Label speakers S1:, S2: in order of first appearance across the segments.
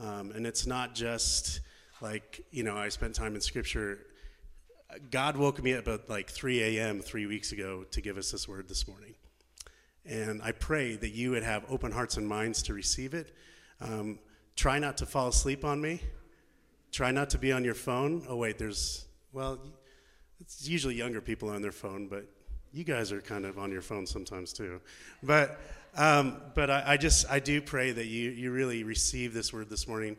S1: Um, and it's not just like, you know, I spent time in scripture. God woke me up at like 3 a.m. three weeks ago to give us this word this morning. And I pray that you would have open hearts and minds to receive it. Um, try not to fall asleep on me. Try not to be on your phone. Oh, wait, there's, well, it's usually younger people on their phone, but you guys are kind of on your phone sometimes too. But, um, but I, I, just, I do pray that you, you really receive this word this morning.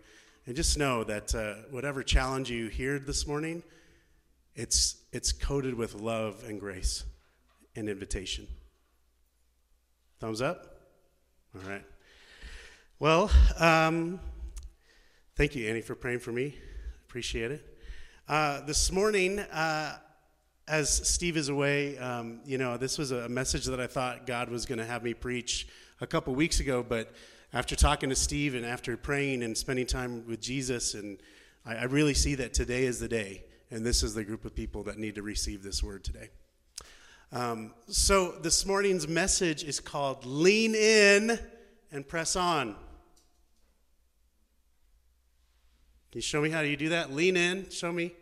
S1: And just know that uh, whatever challenge you hear this morning, it's, it's coated with love and grace and invitation. Thumbs up? All right. Well, um, thank you, Annie, for praying for me. Appreciate it. Uh, this morning, uh, as Steve is away, um, you know, this was a message that I thought God was going to have me preach a couple weeks ago, but after talking to Steve and after praying and spending time with Jesus, and I, I really see that today is the day, and this is the group of people that need to receive this word today. Um, so this morning's message is called Lean In and Press On. Can you show me how you do that? Lean in, show me.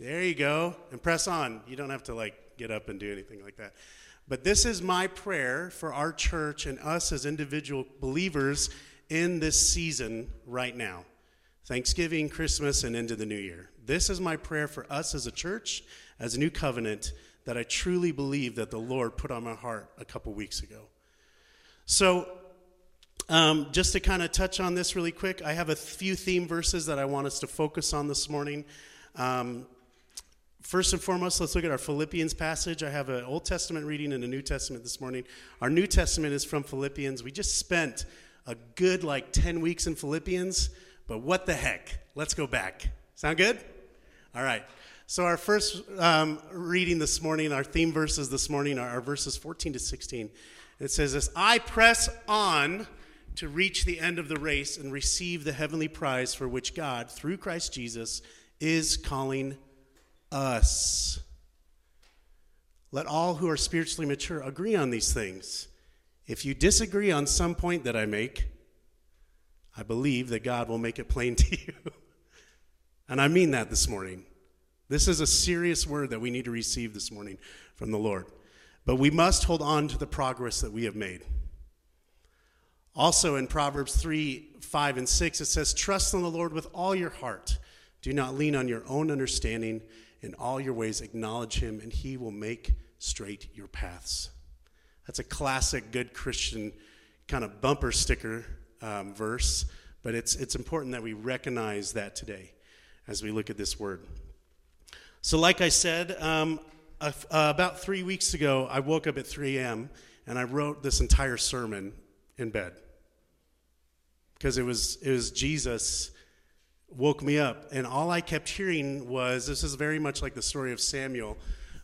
S1: There you go. And press on. You don't have to like get up and do anything like that. But this is my prayer for our church and us as individual believers in this season right now Thanksgiving, Christmas, and into the new year. This is my prayer for us as a church, as a new covenant, that I truly believe that the Lord put on my heart a couple weeks ago. So, um, just to kind of touch on this really quick, I have a few theme verses that I want us to focus on this morning. Um, first and foremost, let's look at our Philippians passage. I have an Old Testament reading and a New Testament this morning. Our New Testament is from Philippians. We just spent a good like 10 weeks in Philippians, but what the heck? Let's go back. Sound good? All right. So, our first um, reading this morning, our theme verses this morning are, are verses 14 to 16. It says this I press on to reach the end of the race and receive the heavenly prize for which God, through Christ Jesus, is calling us. Let all who are spiritually mature agree on these things. If you disagree on some point that I make, I believe that God will make it plain to you. and I mean that this morning. This is a serious word that we need to receive this morning from the Lord. But we must hold on to the progress that we have made. Also in Proverbs 3 5 and 6, it says, Trust in the Lord with all your heart do not lean on your own understanding. In all your ways, acknowledge him, and he will make straight your paths. That's a classic good Christian kind of bumper sticker um, verse, but it's, it's important that we recognize that today as we look at this word. So, like I said, um, uh, about three weeks ago, I woke up at 3 a.m. and I wrote this entire sermon in bed because it was, it was Jesus woke me up. And all I kept hearing was this is very much like the story of Samuel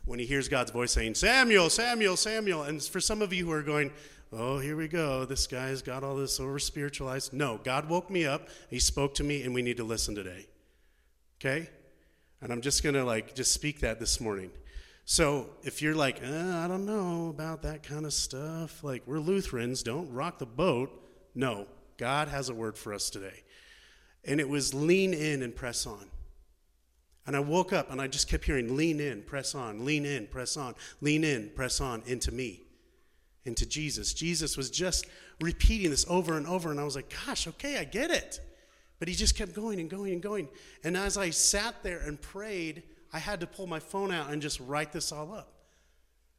S1: when he hears God's voice saying, Samuel, Samuel, Samuel. And for some of you who are going, oh, here we go. This guy's got all this over spiritualized. No, God woke me up. He spoke to me, and we need to listen today. Okay? And I'm just going to like just speak that this morning. So if you're like, eh, I don't know about that kind of stuff, like we're Lutherans, don't rock the boat. No, God has a word for us today. And it was lean in and press on. And I woke up and I just kept hearing lean in, press on, lean in, press on, lean in, press on into me, into Jesus. Jesus was just repeating this over and over. And I was like, gosh, okay, I get it. But he just kept going and going and going. And as I sat there and prayed, I had to pull my phone out and just write this all up.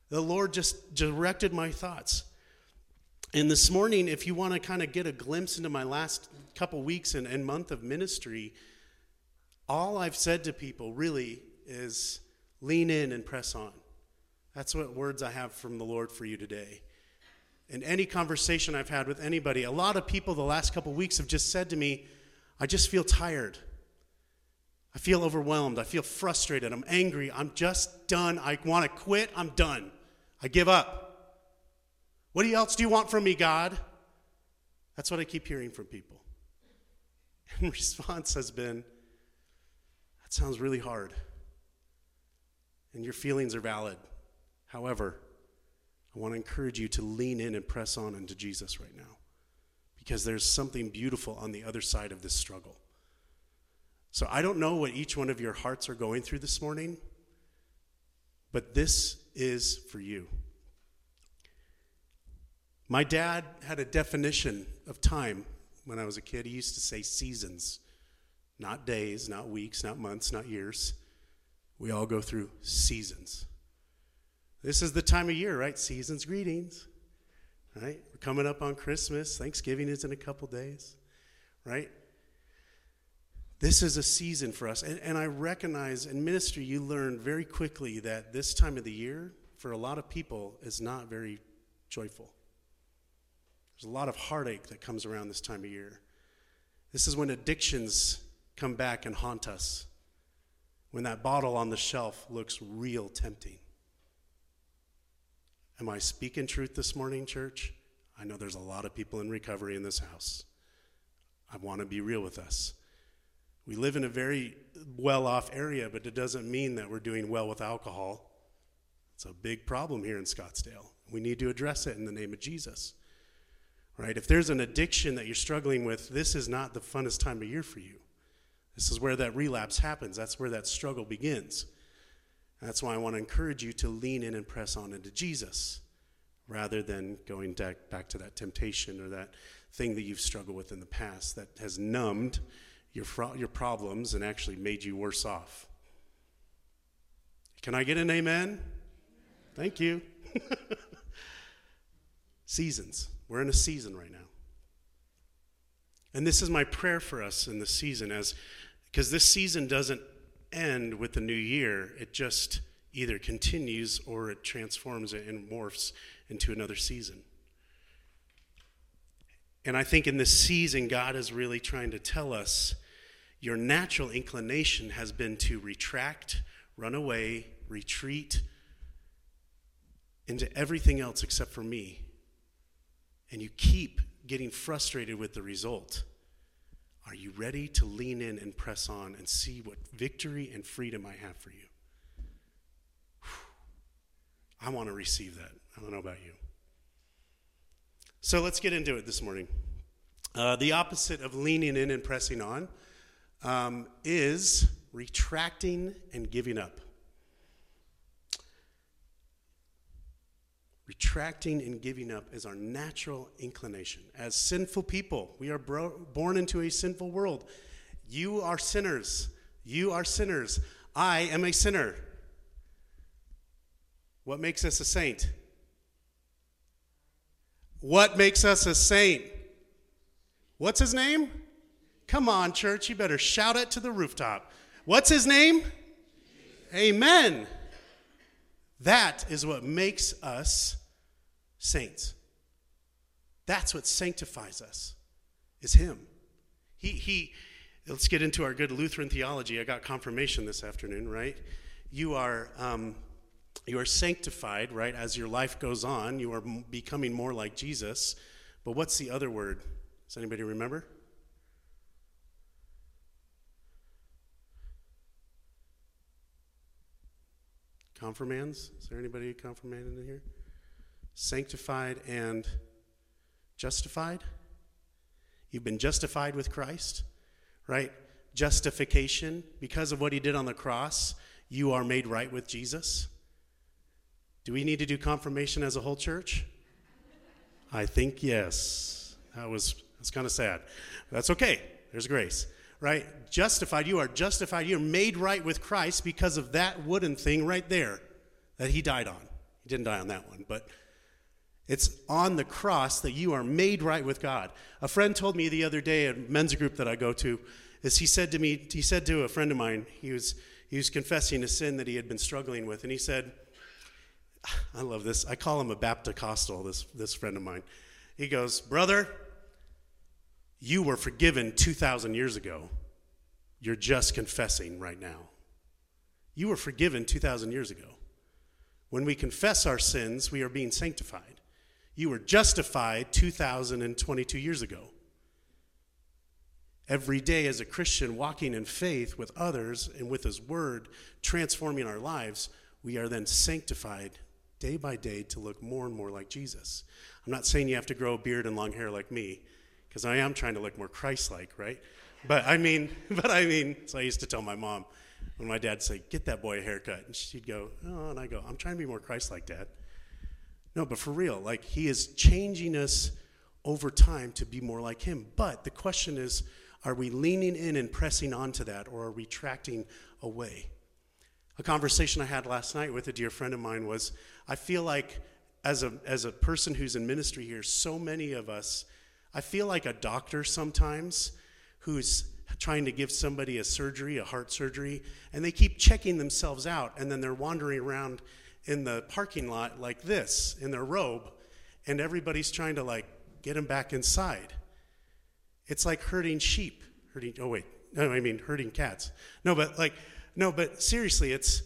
S1: The Lord just directed my thoughts. And this morning, if you want to kind of get a glimpse into my last couple weeks and, and month of ministry, all I've said to people really is lean in and press on. That's what words I have from the Lord for you today. In any conversation I've had with anybody, a lot of people the last couple weeks have just said to me, I just feel tired. I feel overwhelmed. I feel frustrated. I'm angry. I'm just done. I want to quit. I'm done. I give up. What else do you want from me, God? That's what I keep hearing from people. And response has been, That sounds really hard. And your feelings are valid. However, I want to encourage you to lean in and press on into Jesus right now because there's something beautiful on the other side of this struggle. So I don't know what each one of your hearts are going through this morning, but this is for you. My dad had a definition of time when I was a kid. He used to say seasons, not days, not weeks, not months, not years. We all go through seasons. This is the time of year, right? Seasons greetings, right? We're coming up on Christmas. Thanksgiving is in a couple days, right? This is a season for us. And, and I recognize in ministry, you learn very quickly that this time of the year, for a lot of people, is not very joyful there's a lot of heartache that comes around this time of year. This is when addictions come back and haunt us, when that bottle on the shelf looks real tempting. Am I speaking truth this morning, church? I know there's a lot of people in recovery in this house. I want to be real with us. We live in a very well off area, but it doesn't mean that we're doing well with alcohol. It's a big problem here in Scottsdale. We need to address it in the name of Jesus right? If there's an addiction that you're struggling with, this is not the funnest time of year for you. This is where that relapse happens. That's where that struggle begins. That's why I want to encourage you to lean in and press on into Jesus rather than going back, to that temptation or that thing that you've struggled with in the past that has numbed your, fro- your problems and actually made you worse off. Can I get an amen? Thank you. Seasons. We're in a season right now. And this is my prayer for us in this season as because this season doesn't end with the new year. It just either continues or it transforms and morphs into another season. And I think in this season, God is really trying to tell us your natural inclination has been to retract, run away, retreat into everything else except for me and you keep getting frustrated with the result, are you ready to lean in and press on and see what victory and freedom I have for you? I want to receive that. I don't know about you. So let's get into it this morning. Uh, the opposite of leaning in and pressing on um, is retracting and giving up. Retracting and giving up is our natural inclination. As sinful people, we are bro- born into a sinful world. You are sinners. You are sinners. I am a sinner. What makes us a saint? What makes us a saint? What's his name? Come on, church, you better shout it to the rooftop. What's his name? Jesus. Amen. That is what makes us saints. That's what sanctifies us, is Him. He, he, let's get into our good Lutheran theology. I got confirmation this afternoon, right? You are, um, you are sanctified, right? As your life goes on, you are becoming more like Jesus. But what's the other word? Does anybody remember? confirmands. Is there anybody confirmanded in here? Sanctified and justified. You've been justified with Christ, right? Justification, because of what he did on the cross, you are made right with Jesus. Do we need to do confirmation as a whole church? I think yes. That was, that's kind of sad. That's okay. There's grace right? Justified, you are justified, you're made right with Christ because of that wooden thing right there that he died on. He didn't die on that one, but it's on the cross that you are made right with God. A friend told me the other day, at men's group that I go to, is he said to me, he said to a friend of mine, he was he was confessing a sin that he had been struggling with, and he said, I love this. I call him a Baptist this this friend of mine. He goes, Brother, you were forgiven 2,000 years ago. You're just confessing right now. You were forgiven 2,000 years ago. When we confess our sins, we are being sanctified. You were justified 2,022 years ago. Every day, as a Christian, walking in faith with others and with His Word, transforming our lives, we are then sanctified day by day to look more and more like Jesus. I'm not saying you have to grow a beard and long hair like me, because I am trying to look more Christ-like, right? But I mean, but I mean, so I used to tell my mom when my dad'd say, "Get that boy a haircut," and she'd go, "Oh," and I go, "I'm trying to be more Christ-like, Dad." No, but for real, like He is changing us over time to be more like Him. But the question is, are we leaning in and pressing onto that, or are we retracting away? A conversation I had last night with a dear friend of mine was, I feel like as a as a person who's in ministry here, so many of us I feel like a doctor sometimes who's trying to give somebody a surgery, a heart surgery, and they keep checking themselves out, and then they're wandering around in the parking lot like this in their robe, and everybody's trying to like get them back inside. It's like herding sheep, herding. Oh wait, no, I mean herding cats. No, but like, no, but seriously, it's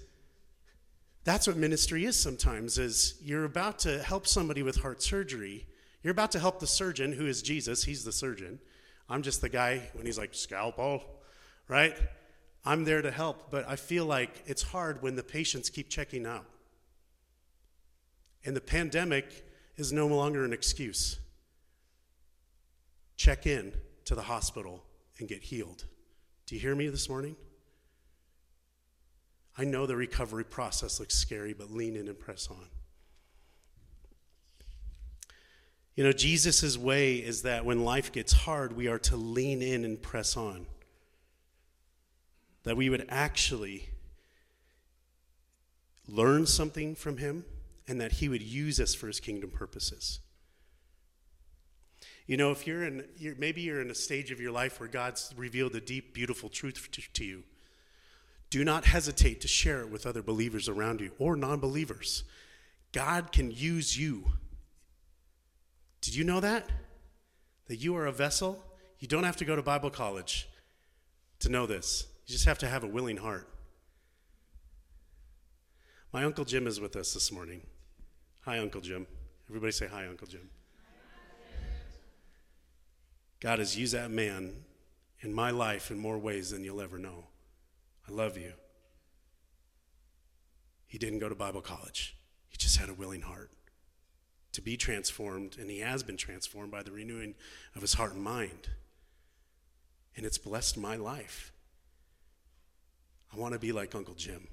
S1: that's what ministry is sometimes. Is you're about to help somebody with heart surgery you're about to help the surgeon, who is Jesus. He's the surgeon. I'm just the guy when he's like, scalpel, right? I'm there to help, but I feel like it's hard when the patients keep checking out. And the pandemic is no longer an excuse. Check in to the hospital and get healed. Do you hear me this morning? I know the recovery process looks scary, but lean in and press on. You know, Jesus' way is that when life gets hard, we are to lean in and press on. That we would actually learn something from him and that he would use us for his kingdom purposes. You know, if you're in, you're, maybe you're in a stage of your life where God's revealed a deep, beautiful truth to, to you, do not hesitate to share it with other believers around you or non believers. God can use you did you know that? That you are a vessel? You don't have to go to Bible college to know this. You just have to have a willing heart. My Uncle Jim is with us this morning. Hi, Uncle Jim. Everybody say hi, Uncle Jim. God has used that man in my life in more ways than you'll ever know. I love you. He didn't go to Bible college, he just had a willing heart to be transformed, and he has been transformed by the renewing of his heart and mind. And it's blessed my life. I want to be like Uncle Jim.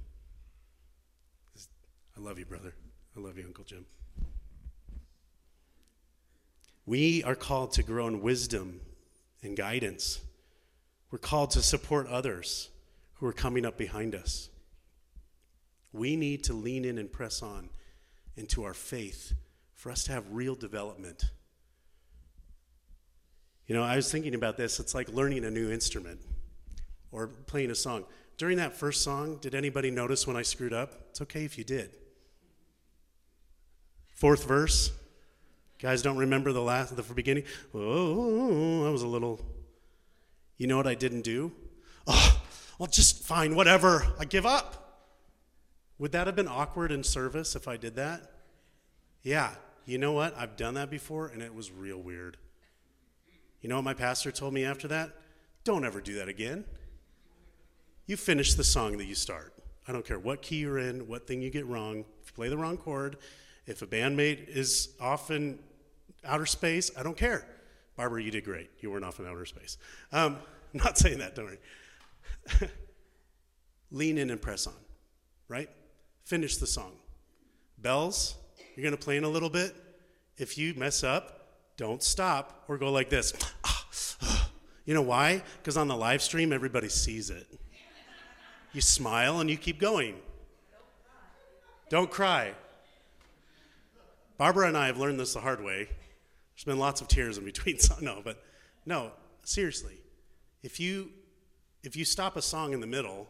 S1: I love you, brother. I love you, Uncle Jim. We are called to grow in wisdom and guidance. We're called to support others who are coming up behind us. We need to lean in and press on into our faith for us to have real development. You know, I was thinking about this. It's like learning a new instrument or playing a song. During that first song, did anybody notice when I screwed up? It's okay if you did. Fourth verse, guys don't remember the last, the beginning. Oh, that was a little. You know what I didn't do? Oh, well, just fine, whatever. I give up. Would that have been awkward in service if I did that? Yeah, you know what? I've done that before and it was real weird. You know what my pastor told me after that? Don't ever do that again. You finish the song that you start. I don't care what key you're in, what thing you get wrong, if you play the wrong chord, if a bandmate is off in outer space, I don't care. Barbara, you did great. You weren't off in outer space. Um, I'm not saying that, don't worry. Lean in and press on, right? Finish the song. Bells, you're going to play in a little bit. If you mess up, don't stop or go like this. You know why? Because on the live stream, everybody sees it. You smile and you keep going. Don't cry. Barbara and I have learned this the hard way. There's been lots of tears in between. So, no, but no, seriously. If you if you stop a song in the middle,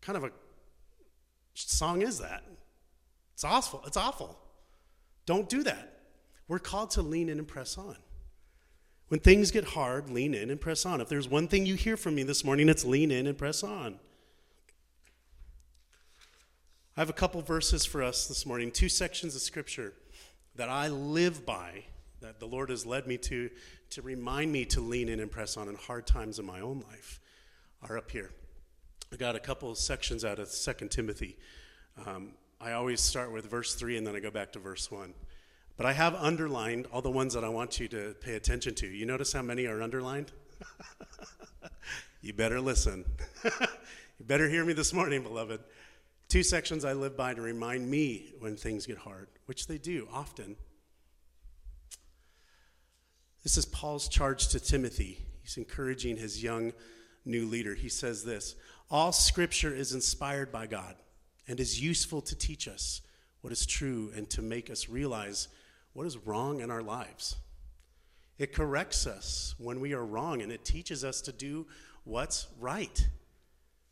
S1: kind of a song is that? It's awful. It's awful. Don't do that. We're called to lean in and press on. When things get hard, lean in and press on. If there's one thing you hear from me this morning, it's lean in and press on. I have a couple verses for us this morning, two sections of scripture that I live by, that the Lord has led me to, to remind me to lean in and press on in hard times in my own life, are up here. I got a couple sections out of Second Timothy. Um, I always start with verse 3 and then I go back to verse 1. But I have underlined all the ones that I want you to pay attention to. You notice how many are underlined? you better listen. you better hear me this morning, beloved. Two sections I live by to remind me when things get hard, which they do often. This is Paul's charge to Timothy. He's encouraging his young new leader. He says this All scripture is inspired by God and is useful to teach us what is true and to make us realize what is wrong in our lives. It corrects us when we are wrong and it teaches us to do what's right.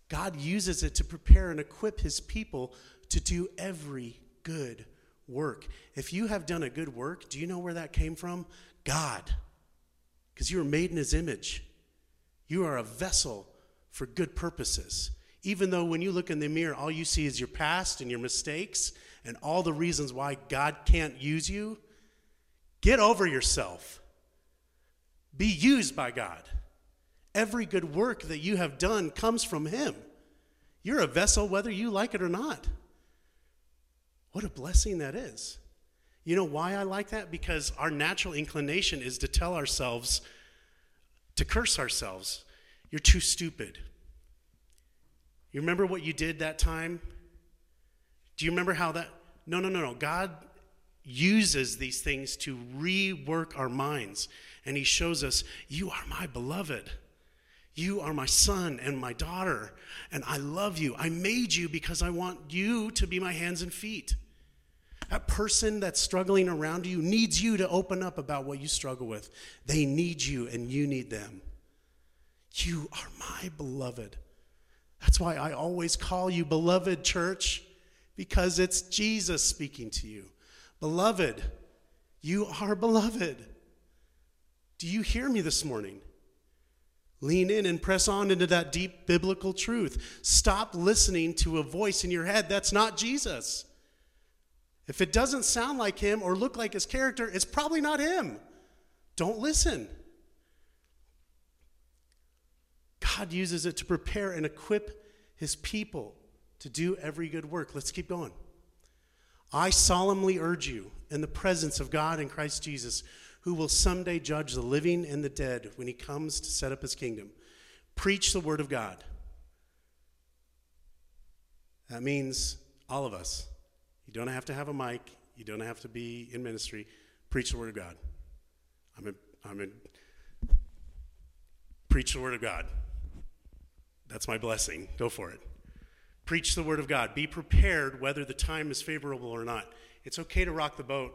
S1: God uses it to prepare and equip his people to do every good work. If you have done a good work, do you know where that came from? God. Because you were made in his image. You are a vessel for good purposes. Even though when you look in the mirror, all you see is your past and your mistakes and all the reasons why God can't use you, get over yourself. Be used by God. Every good work that you have done comes from Him. You're a vessel whether you like it or not. What a blessing that is. You know why I like that? Because our natural inclination is to tell ourselves, to curse ourselves. You're too stupid. You remember what you did that time? Do you remember how that? No, no, no, no. God uses these things to rework our minds. And He shows us, You are my beloved. You are my son and my daughter. And I love you. I made you because I want you to be my hands and feet. That person that's struggling around you needs you to open up about what you struggle with. They need you, and you need them. You are my beloved. That's why I always call you beloved church, because it's Jesus speaking to you. Beloved, you are beloved. Do you hear me this morning? Lean in and press on into that deep biblical truth. Stop listening to a voice in your head that's not Jesus. If it doesn't sound like him or look like his character, it's probably not him. Don't listen. God uses it to prepare and equip his people to do every good work. Let's keep going. I solemnly urge you, in the presence of God and Christ Jesus, who will someday judge the living and the dead when he comes to set up his kingdom, preach the word of God. That means all of us. You don't have to have a mic, you don't have to be in ministry. Preach the word of God. I'm in, I'm preach the word of God. That's my blessing. Go for it. Preach the word of God. Be prepared whether the time is favorable or not. It's okay to rock the boat.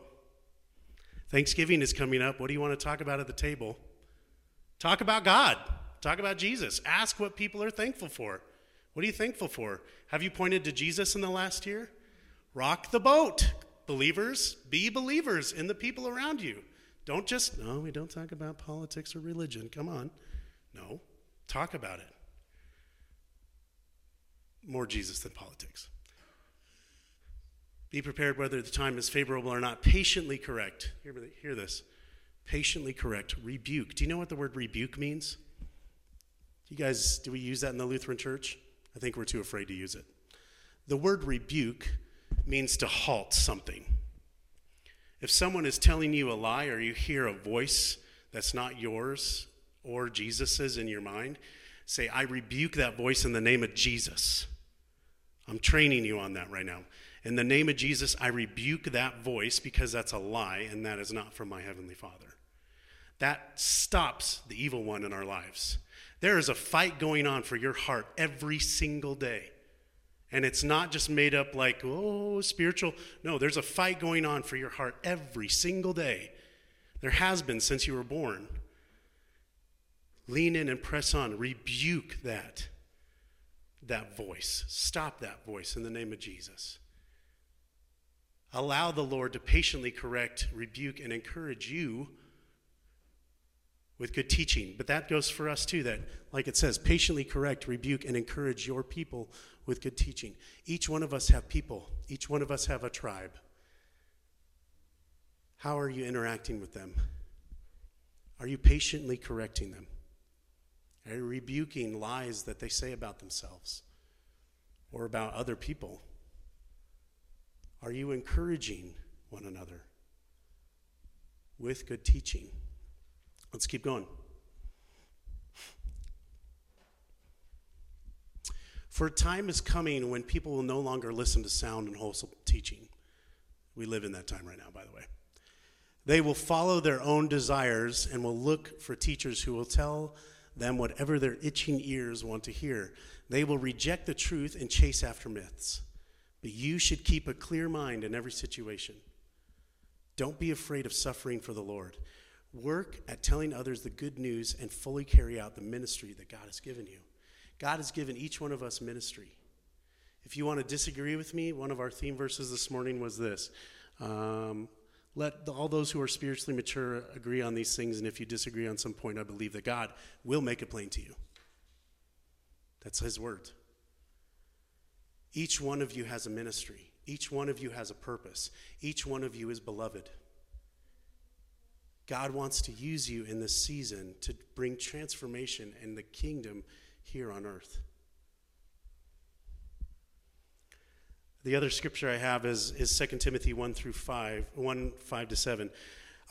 S1: Thanksgiving is coming up. What do you want to talk about at the table? Talk about God. Talk about Jesus. Ask what people are thankful for. What are you thankful for? Have you pointed to Jesus in the last year? Rock the boat, believers. Be believers in the people around you. Don't just, no, we don't talk about politics or religion. Come on. No, talk about it more Jesus than politics. Be prepared whether the time is favorable or not. Patiently correct. Hear, hear this. Patiently correct. Rebuke. Do you know what the word rebuke means? Do you guys, do we use that in the Lutheran church? I think we're too afraid to use it. The word rebuke means to halt something. If someone is telling you a lie or you hear a voice that's not yours or Jesus's in your mind, say, I rebuke that voice in the name of Jesus. I'm training you on that right now. In the name of Jesus, I rebuke that voice because that's a lie and that is not from my Heavenly Father. That stops the evil one in our lives. There is a fight going on for your heart every single day. And it's not just made up like, oh, spiritual. No, there's a fight going on for your heart every single day. There has been since you were born. Lean in and press on. Rebuke that that voice. Stop that voice in the name of Jesus. Allow the Lord to patiently correct, rebuke, and encourage you with good teaching. But that goes for us too, that, like it says, patiently correct, rebuke, and encourage your people with good teaching. Each one of us have people, each one of us have a tribe. How are you interacting with them? Are you patiently correcting them? and rebuking lies that they say about themselves or about other people? Are you encouraging one another with good teaching? Let's keep going. For a time is coming when people will no longer listen to sound and wholesome teaching. We live in that time right now, by the way. They will follow their own desires and will look for teachers who will tell them whatever their itching ears want to hear. They will reject the truth and chase after myths. But you should keep a clear mind in every situation. Don't be afraid of suffering for the Lord. Work at telling others the good news and fully carry out the ministry that God has given you. God has given each one of us ministry. If you want to disagree with me, one of our theme verses this morning was this. Um, let the, all those who are spiritually mature agree on these things. And if you disagree on some point, I believe that God will make it plain to you. That's His word. Each one of you has a ministry, each one of you has a purpose, each one of you is beloved. God wants to use you in this season to bring transformation in the kingdom here on earth. the other scripture I have is, is 2 Timothy 1 through 5, 1, 5 to 7.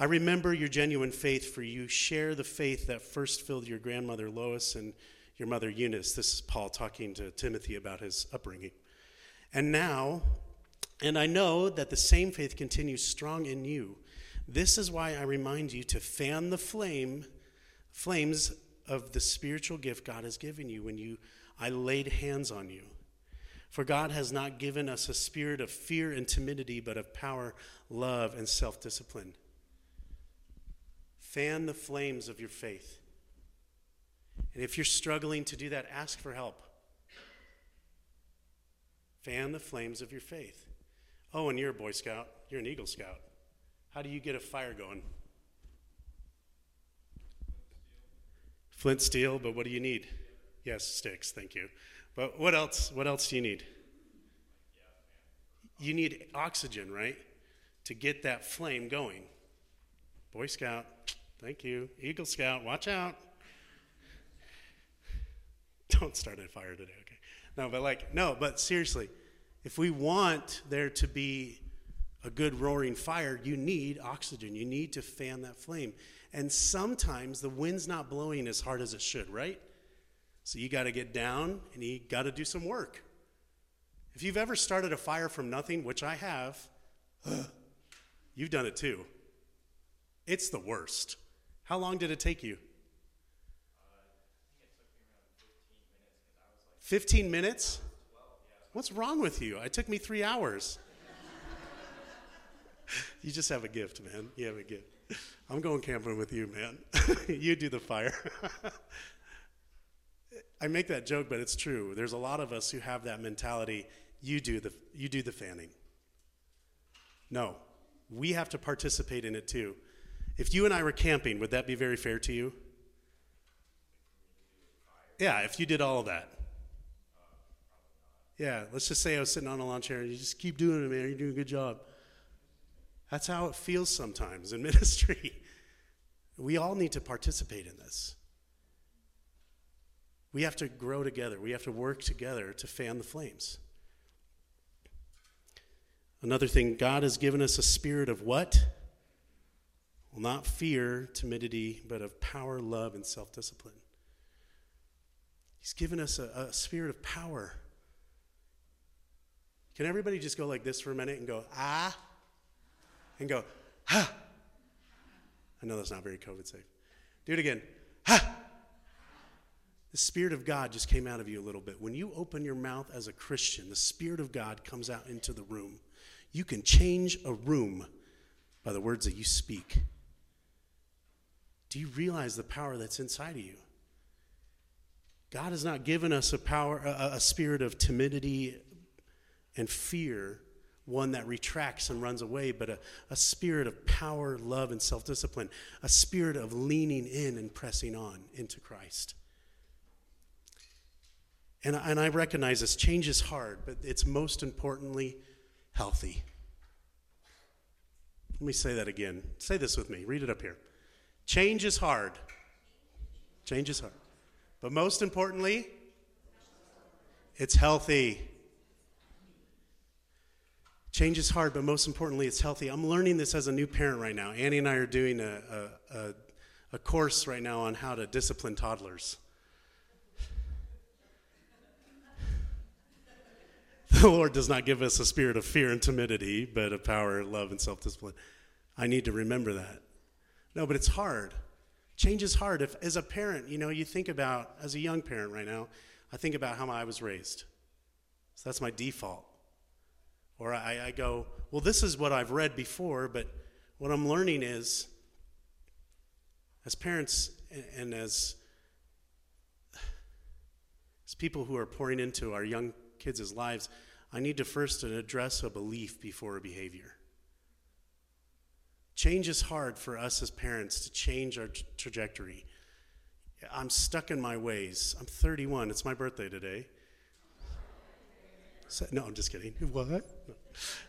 S1: I remember your genuine faith, for you share the faith that first filled your grandmother Lois and your mother Eunice. This is Paul talking to Timothy about his upbringing. And now, and I know that the same faith continues strong in you. This is why I remind you to fan the flame, flames of the spiritual gift God has given you when you I laid hands on you. For God has not given us a spirit of fear and timidity, but of power, love, and self discipline. Fan the flames of your faith. And if you're struggling to do that, ask for help. Fan the flames of your faith. Oh, and you're a Boy Scout, you're an Eagle Scout. How do you get a fire going? Flint steel, but what do you need? Yes, sticks, thank you. But what else? What else do you need? You need oxygen, right, to get that flame going. Boy Scout, thank you. Eagle Scout, watch out. Don't start a fire today, okay? No, but like, no, but seriously, if we want there to be a good roaring fire, you need oxygen. You need to fan that flame. And sometimes the wind's not blowing as hard as it should, right? So you got to get down and you got to do some work. If you've ever started a fire from nothing, which I have, you've done it too. It's the worst. How long did it take you? 15 minutes? What's wrong with you? It took me three hours. you just have a gift, man. You have a gift. I'm going camping with you, man. you do the fire. I make that joke, but it's true. There's a lot of us who have that mentality. You do the you do the fanning. No, we have to participate in it too. If you and I were camping, would that be very fair to you? Yeah, if you did all of that. Yeah, let's just say I was sitting on a lawn chair and you just keep doing it, man. You're doing a good job. That's how it feels sometimes in ministry. We all need to participate in this. We have to grow together, we have to work together to fan the flames. Another thing, God has given us a spirit of what? Well, not fear, timidity, but of power, love, and self discipline. He's given us a, a, spirit of power. Can everybody just go like this for a minute and go, ah? And go, ha? I know that's not very COVID safe. Do it again, ha? The Spirit of God just came out of you a little bit. When you open your mouth as a Christian, the Spirit of God comes out into the room. You can change a room by the words that you speak. Do you realize the power that's inside of you? God has not given us a power, a, a spirit of timidity and fear, one that retracts and runs away, but a, a spirit of power, love, and self discipline, a spirit of leaning in and pressing on into Christ. And, and I recognize this change is hard, but it's most importantly healthy. Let me say that again. Say this with me. Read it up here. Change is hard. Change is hard. But most importantly, it's healthy. Change is hard, but most importantly, it's healthy. I'm learning this as a new parent right now. Annie and I are doing a, a, a, a course right now on how to discipline toddlers. the Lord does not give us a spirit of fear and timidity, but of power, love, and self discipline. I need to remember that. No, but it's hard. Change is hard. If, as a parent, you know, you think about, as a young parent right now, I think about how I was raised. So that's my default. Or I, I go, well, this is what I've read before, but what I'm learning is as parents and as, as people who are pouring into our young kids' lives, I need to first address a belief before a behavior. Change is hard for us as parents to change our t- trajectory. I'm stuck in my ways. I'm 31. It's my birthday today. So, no, I'm just kidding. What? No,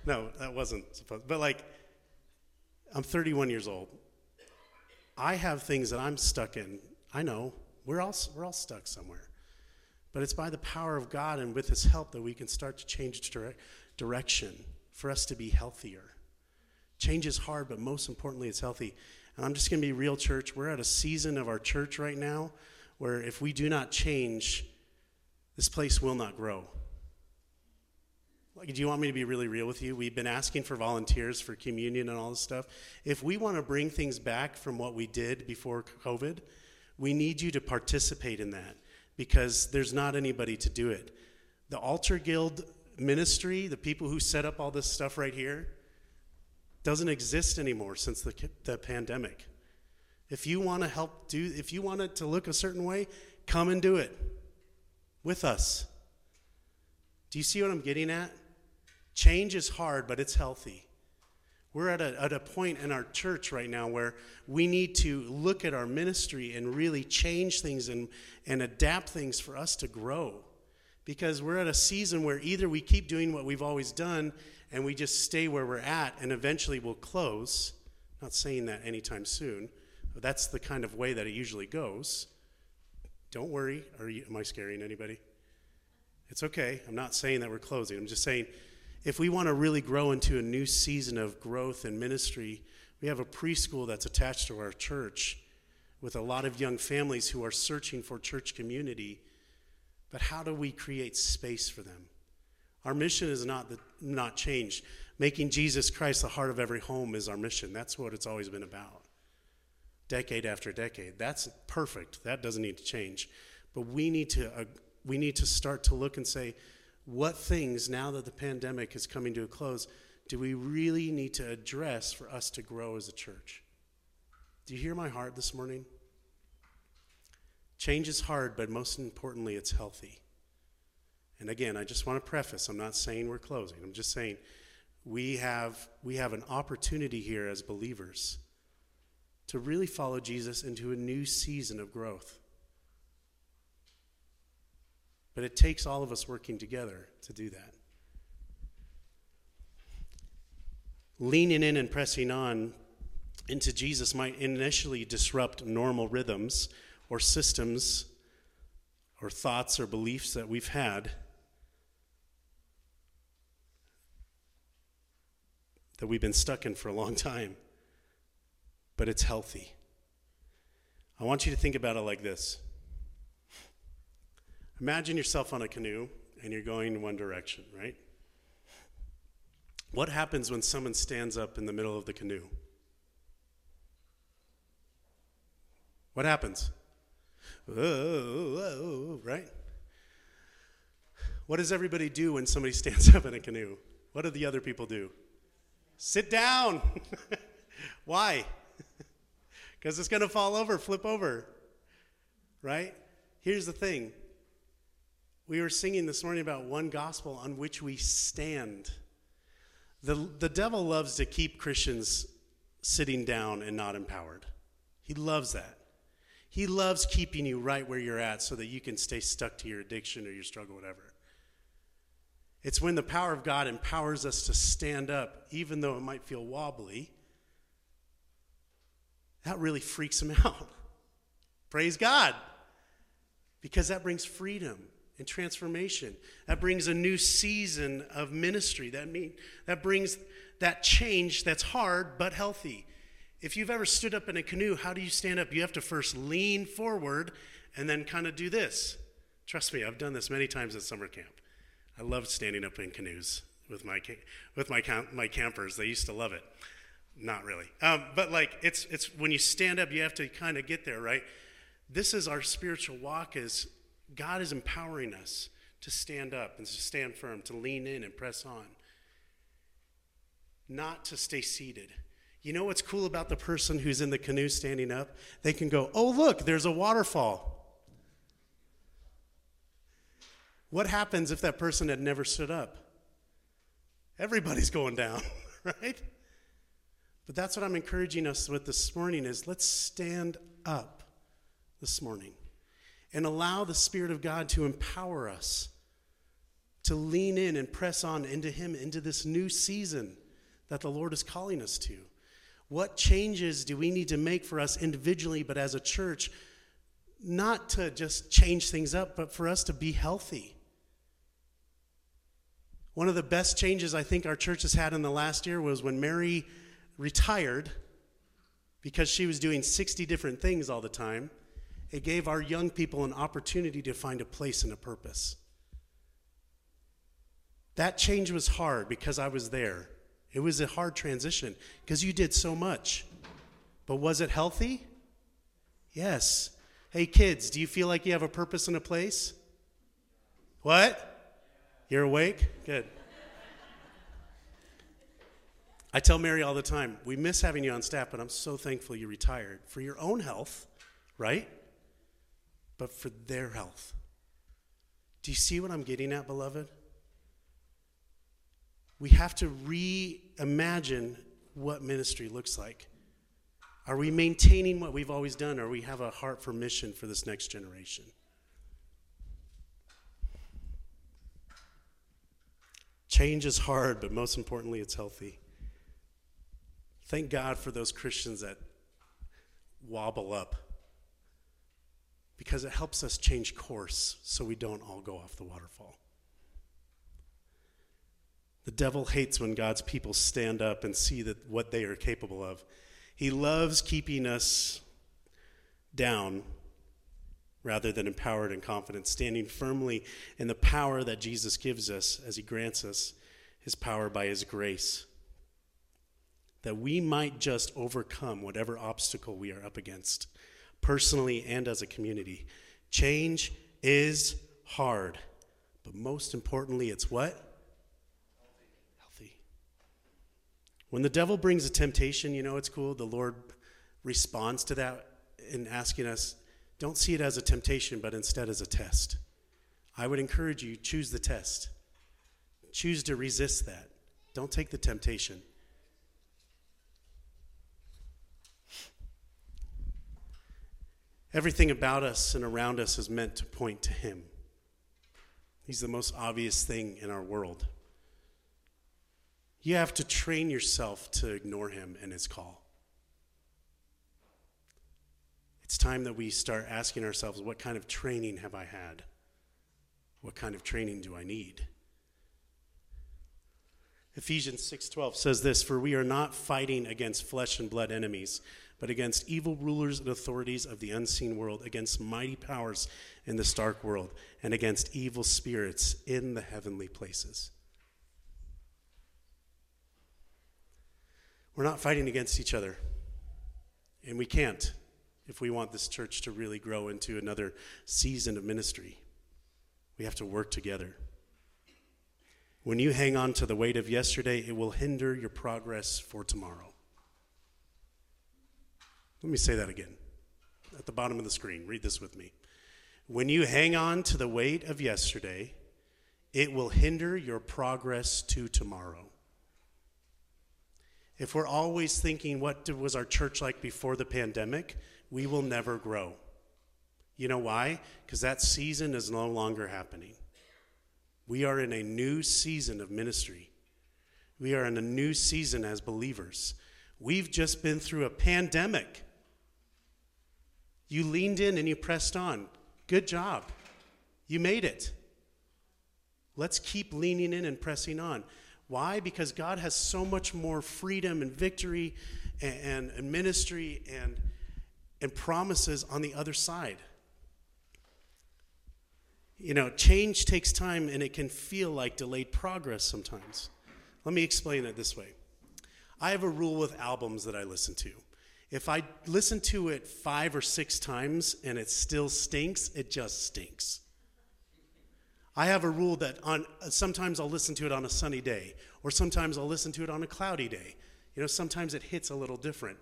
S1: no that wasn't supposed. But like, I'm 31 years old. I have things that I'm stuck in. I know we're all we're all stuck somewhere. But it's by the power of God and with His help that we can start to change direc- direction for us to be healthier. Change is hard, but most importantly, it's healthy. And I'm just going to be real, church. We're at a season of our church right now where if we do not change, this place will not grow. Like, do you want me to be really real with you? We've been asking for volunteers for communion and all this stuff. If we want to bring things back from what we did before COVID, we need you to participate in that because there's not anybody to do it. The Altar Guild ministry, the people who set up all this stuff right here, doesn't exist anymore since the, the pandemic. If you want to help do, if you want it to look a certain way, come and do it with us. Do you see what I'm getting at? Change is hard, but it's healthy. We're at a, at a point in our church right now where we need to look at our ministry and really change things and, and adapt things for us to grow. Because we're at a season where either we keep doing what we've always done and we just stay where we're at and eventually we'll close. Not saying that anytime soon. That's the kind of way that it usually goes. Don't worry. You, am I scaring anybody? It's okay. I'm not saying that we're closing. I'm just saying if we want to really grow into a new season of growth and ministry, we have a preschool that's attached to our church with a lot of young families who are searching for church community. But how do we create space for them? Our mission is not, the, not changed. Making Jesus Christ the heart of every home is our mission. That's what it's always been about, decade after decade. That's perfect. That doesn't need to change. But we need to, uh, we need to start to look and say, what things, now that the pandemic is coming to a close, do we really need to address for us to grow as a church? Do you hear my heart this morning? Change is hard, but most importantly, it's healthy. And again, I just want to preface I'm not saying we're closing, I'm just saying we have, we have an opportunity here as believers to really follow Jesus into a new season of growth. But it takes all of us working together to do that. Leaning in and pressing on into Jesus might initially disrupt normal rhythms or systems or thoughts or beliefs that we've had that we've been stuck in for a long time, but it's healthy. I want you to think about it like this Imagine yourself on a canoe and you're going in one direction, right? What happens when someone stands up in the middle of the canoe? What happens? Whoa, whoa, right? What does everybody do when somebody stands up in a canoe? What do the other people do? Sit down. Why? Because it's going to fall over, flip over, right? Here's the thing we were singing this morning about one gospel on which we stand. The, the devil loves to keep Christians sitting down and not empowered. He loves that. He loves keeping you right where you're at so that you can stay stuck to your addiction or your struggle, whatever. It's when the power of God empowers us to stand up, even though it might feel wobbly, that really freaks him out. Praise God, because that brings freedom and transformation. That brings a new season of ministry. That mean that brings that change that's hard but healthy. If you've ever stood up in a canoe, how do you stand up? You have to first lean forward and then kind of do this. Trust me, I've done this many times at summer camp. I loved standing up in canoes with my with my my campers. They used to love it. Not really, um, but like it's it's when you stand up, you have to kind of get there, right? This is our spiritual walk is God is empowering us to stand up and to stand firm, to lean in and press on, not to stay seated. You know what's cool about the person who's in the canoe standing up? They can go, Oh, look, there's a waterfall. What happens if that person had never stood up? Everybody's going down, right? But that's what I'm encouraging us with this morning is let's stand up this morning and allow the Spirit of God to empower us to lean in and press on into Him, into this new season that the Lord is calling us to. What changes do we need to make for us individually, but as a church, not to just change things up, but for us to be healthy? One of the best changes I think our church has had in the last year was when Mary retired because she was doing 60 different things all the time. It gave our young people an opportunity to find a place and a purpose. That change was hard because I was there. It was a hard transition because you did so much. But was it healthy? Yes. Hey, kids, do you feel like you have a purpose and a place? What? You're awake? Good. I tell Mary all the time, we miss having you on staff, but I'm so thankful you retired for your own health, right? but for their health. Do you see what I'm getting at, beloved? We have to reimagine what ministry looks like. Are we maintaining what we've always done, or we have a heart for mission for this next generation? Change is hard, but most importantly, it's healthy. Thank God for those Christians that wobble up because it helps us change course so we don't all go off the waterfall. The devil hates when God's people stand up and see that what they are capable of. He loves keeping us down rather than empowered and confident, standing firmly in the power that Jesus gives us as he grants us his power by his grace, that we might just overcome whatever obstacle we are up against personally and as a community. Change is hard, but most importantly, it's what? Healthy. Healthy. When the devil brings a temptation, you know it's cool? The Lord responds to that in asking us, don't see it as a temptation, but instead as a test. I would encourage you choose the test. Choose to resist that. Don't take the temptation. Everything about us and around us is meant to point to Him. He's the most obvious thing in our world. You have to train yourself to ignore Him and His call. It's time that we start asking ourselves what kind of training have I had? What kind of training do I need? Ephesians 6:12 says this, "For we are not fighting against flesh and blood enemies, but against evil rulers and authorities of the unseen world, against mighty powers in this dark world, and against evil spirits in the heavenly places. We're not fighting against each other, and we can't if we want this church to really grow into another season of ministry. We have to work together. When you hang on to the weight of yesterday, it will hinder your progress for tomorrow. Let me say that again. At the bottom of the screen, read this with me. When you hang on to the weight of yesterday, it will hinder your progress to tomorrow. If we're always thinking, what was our church like before the pandemic? We will never grow. You know why? Because that season is no longer happening. We are in a new season of ministry. We are in a new season as believers. We've just been through a pandemic. You leaned in and you pressed on. Good job. You made it. Let's keep leaning in and pressing on. Why? Because God has so much more freedom and victory and, and, ministry and, and promises on the other side. You know, change takes time and it can feel like delayed progress sometimes. Let me explain it this way I have a rule with albums that I listen to. If I listen to it five or six times and it still stinks, it just stinks. I have a rule that on sometimes I'll listen to it on a sunny day, or sometimes I'll listen to it on a cloudy day. You know, sometimes it hits a little different.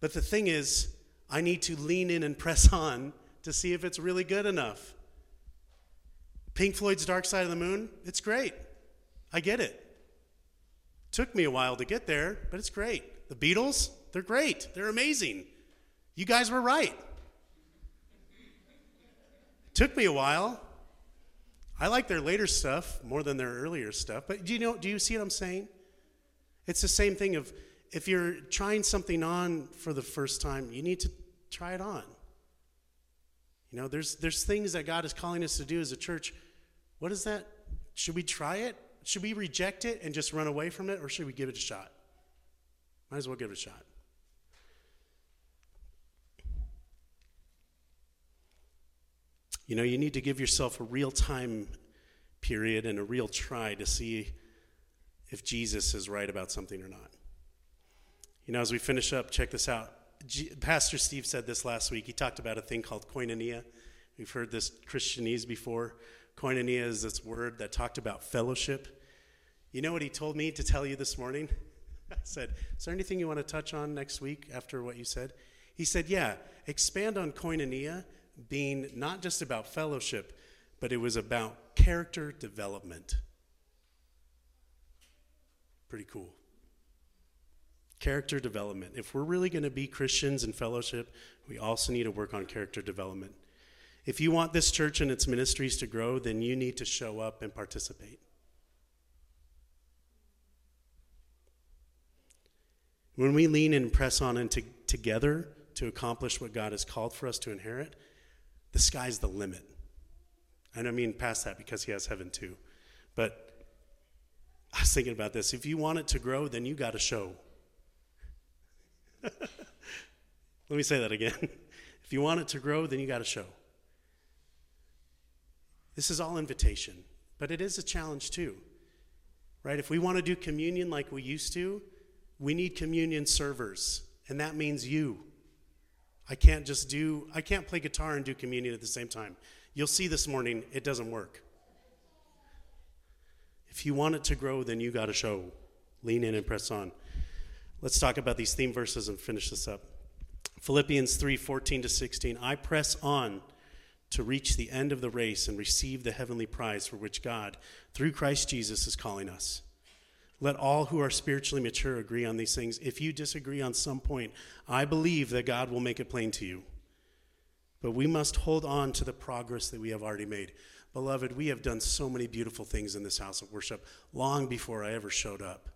S1: But the thing is, I need to lean in and press on to see if it's really good enough. Pink Floyd's Dark Side of the Moon, it's great. I get it. Took me a while to get there, but it's great. The Beatles, they're great. They're amazing. You guys were right. Took me a while. I like their later stuff more than their earlier stuff. But do you know do you see what I'm saying? It's the same thing of if you're trying something on for the first time, you need to try it on. You know, there's there's things that God is calling us to do as a church. What is that? Should we try it? Should we reject it and just run away from it or should we give it a shot? Might as well give it a shot. You know, you need to give yourself a real time period and a real try to see if Jesus is right about something or not. You know, as we finish up, check this out. G- Pastor Steve said this last week. He talked about a thing called koinonia. We've heard this Christianese before. Koinonia is this word that talked about fellowship. You know what he told me to tell you this morning? I said, Is there anything you want to touch on next week after what you said? He said, Yeah, expand on koinonia being not just about fellowship, but it was about character development. Pretty cool. Character development. If we're really going to be Christians in fellowship, we also need to work on character development. If you want this church and its ministries to grow, then you need to show up and participate. When we lean and press on into together to accomplish what God has called for us to inherit, the sky's the limit. I don't mean past that because he has heaven too. But I was thinking about this. If you want it to grow, then you got to show. Let me say that again. If you want it to grow, then you got to show. This is all invitation, but it is a challenge too. Right? If we want to do communion like we used to, we need communion servers, and that means you. I can't just do, I can't play guitar and do communion at the same time. You'll see this morning, it doesn't work. If you want it to grow, then you got to show. Lean in and press on. Let's talk about these theme verses and finish this up. Philippians 3 14 to 16. I press on to reach the end of the race and receive the heavenly prize for which God, through Christ Jesus, is calling us. Let all who are spiritually mature agree on these things. If you disagree on some point, I believe that God will make it plain to you. But we must hold on to the progress that we have already made. Beloved, we have done so many beautiful things in this house of worship long before I ever showed up.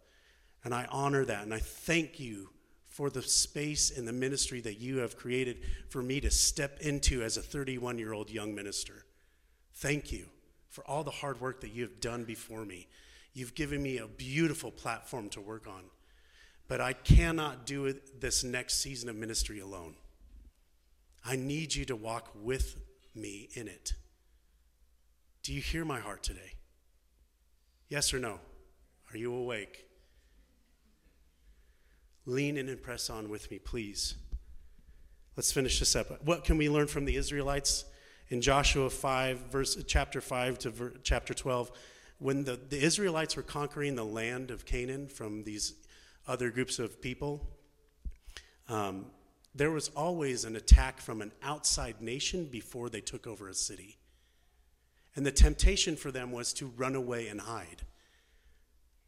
S1: And I honor that and I thank you for the space and the ministry that you have created for me to step into as a 31 year old young minister. Thank you for all the hard work that you have done before me. You've given me a beautiful platform to work on, but I cannot do it this next season of ministry alone. I need you to walk with me in it. Do you hear my heart today? Yes or no? Are you awake? Lean in and press on with me, please. Let's finish this up. What can we learn from the Israelites in Joshua 5, verse, chapter 5 to ver, chapter 12? when the, the Israelites were conquering the land of Canaan from these other groups of people, um, there was always an attack from an outside nation before they took over a city. And the temptation for them was to run away and hide.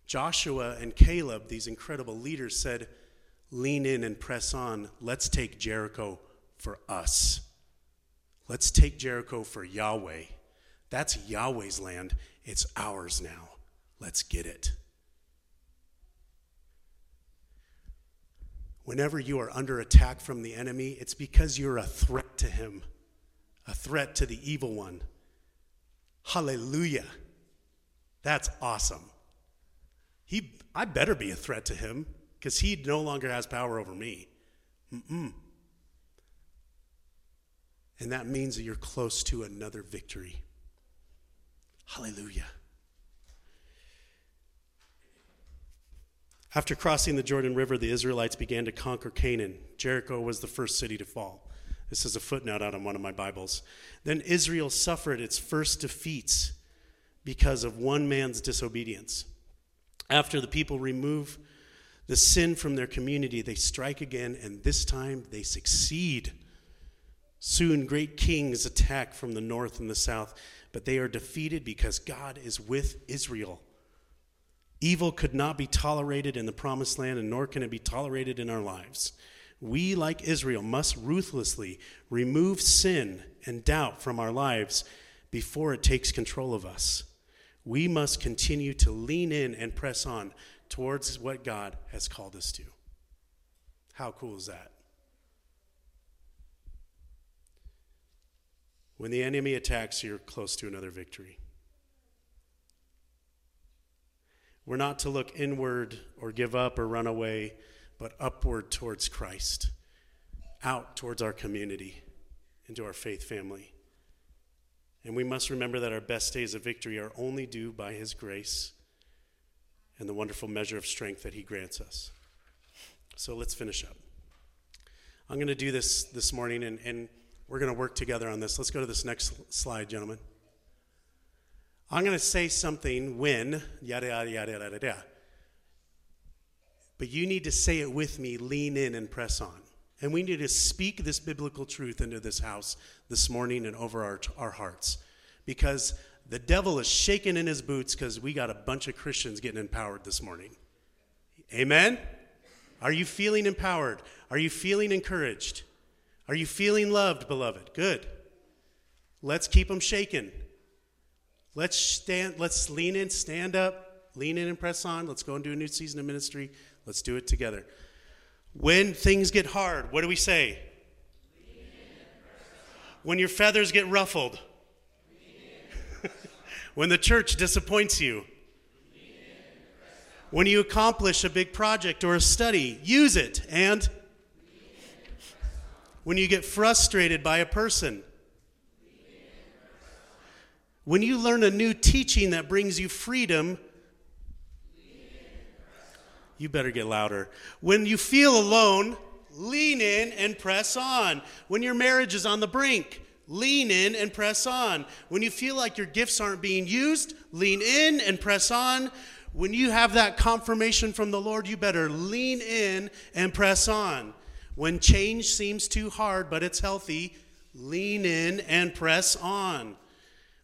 S1: Joshua and Caleb, these incredible leaders, said, Lean in and press on. Let's take Jericho for us. Let's take Jericho for Yahweh. That's Yahweh's land, it's ours now. Let's get it. Whenever you are under attack from the enemy, it's because you're a threat to him, a threat to the evil one. Hallelujah. That's awesome. He, I better be a threat to him because he no longer has power over me. Mm-mm. And that means that you're close to another victory. Hallelujah. After crossing the Jordan River, the Israelites began to conquer Canaan. Jericho was the first city to fall. This is a footnote out of one of my Bibles. Then Israel suffered its first defeats because of one man's disobedience. After the people remove the sin from their community, they strike again, and this time they succeed. Soon, great kings attack from the north and the south, but they are defeated because God is with Israel. Evil could not be tolerated in the promised land, and nor can it be tolerated in our lives. We, like Israel, must ruthlessly remove sin and doubt from our lives before it takes control of us. We must continue to lean in and press on towards what God has called us to. How cool is that? When the enemy attacks, you're close to another victory. We're not to look inward or give up or run away, but upward towards Christ, out towards our community, into our faith family. And we must remember that our best days of victory are only due by His grace and the wonderful measure of strength that He grants us. So let's finish up. I'm going to do this this morning, and, and we're going to work together on this. Let's go to this next slide, gentlemen. I'm going to say something when, yada, yada, yada, yada, yada. But you need to say it with me, lean in and press on. And we need to speak this biblical truth into this house this morning and over our, our hearts. Because the devil is shaking in his boots because we got a bunch of Christians getting empowered this morning. Amen? Are you feeling empowered? Are you feeling encouraged? Are you feeling loved, beloved? Good. Let's keep them shaken. Let's stand, let's lean in, stand up, lean in and press on. Let's go and do a new season of ministry. Let's do it together. When things get hard, what do we say? When your feathers get ruffled. when the church disappoints you. When you accomplish a big project or a study, use it and when you get frustrated by a person. When you learn a new teaching that brings you freedom. You better get louder. When you feel alone, lean in and press on. When your marriage is on the brink, lean in and press on. When you feel like your gifts aren't being used, lean in and press on. When you have that confirmation from the Lord, you better lean in and press on. When change seems too hard, but it's healthy, lean in and press on.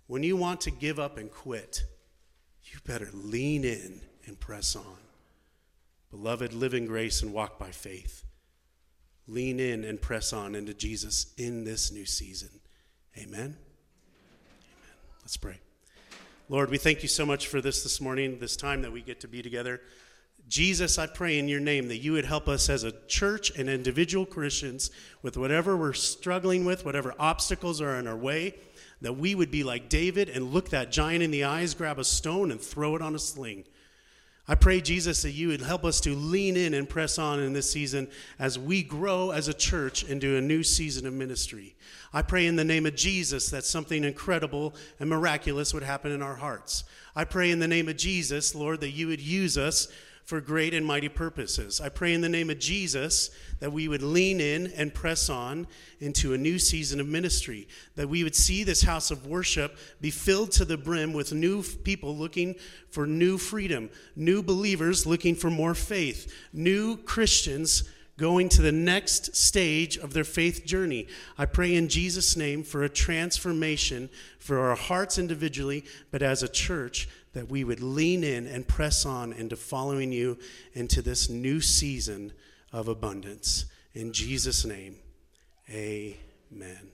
S1: When you want to give up and quit, you better lean in and press on. Beloved, live in grace and walk by faith. Lean in and press on into Jesus in this new season. Amen. Amen. Let's pray. Lord, we thank you so much for this this morning, this time that we get to be together. Jesus, I pray in your name that you would help us as a church and individual Christians with whatever we're struggling with, whatever obstacles are in our way, that we would be like David and look that giant in the eyes, grab a stone, and throw it on a sling. I pray, Jesus, that you would help us to lean in and press on in this season as we grow as a church into a new season of ministry. I pray in the name of Jesus that something incredible and miraculous would happen in our hearts. I pray in the name of Jesus, Lord, that you would use us for great and mighty purposes. I pray in the name of Jesus that we would lean in and press on into a new season of ministry, that we would see this house of worship be filled to the brim with new people looking for new freedom, new believers looking for more faith, new Christians going to the next stage of their faith journey. I pray in Jesus' name for a transformation for our hearts individually, but as a church that we would lean in and press on into following you into this new season of abundance. In Jesus' name, amen.